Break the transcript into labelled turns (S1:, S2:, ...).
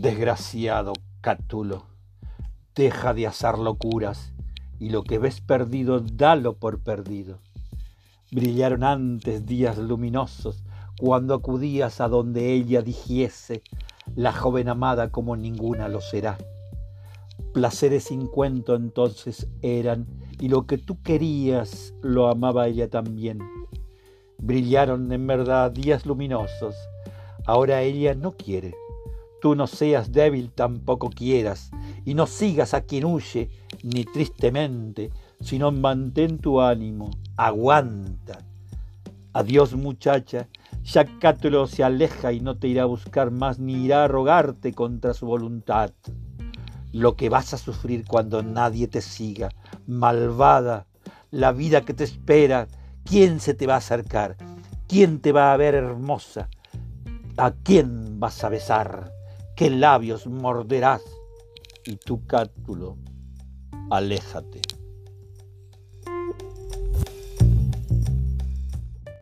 S1: Desgraciado Cátulo, deja de hacer locuras y lo que ves perdido, dalo por perdido. Brillaron antes días luminosos cuando acudías a donde ella dijese, la joven amada como ninguna lo será. Placeres sin cuento entonces eran, y lo que tú querías lo amaba ella también. Brillaron en verdad días luminosos, ahora ella no quiere. Tú no seas débil, tampoco quieras, y no sigas a quien huye, ni tristemente, sino mantén tu ánimo, aguanta. Adiós muchacha, ya Cátulo se aleja y no te irá a buscar más ni irá a rogarte contra su voluntad. Lo que vas a sufrir cuando nadie te siga, malvada, la vida que te espera, ¿quién se te va a acercar? ¿Quién te va a ver hermosa? ¿A quién vas a besar? ¿Qué labios morderás? Y tú, Cátulo, aléjate.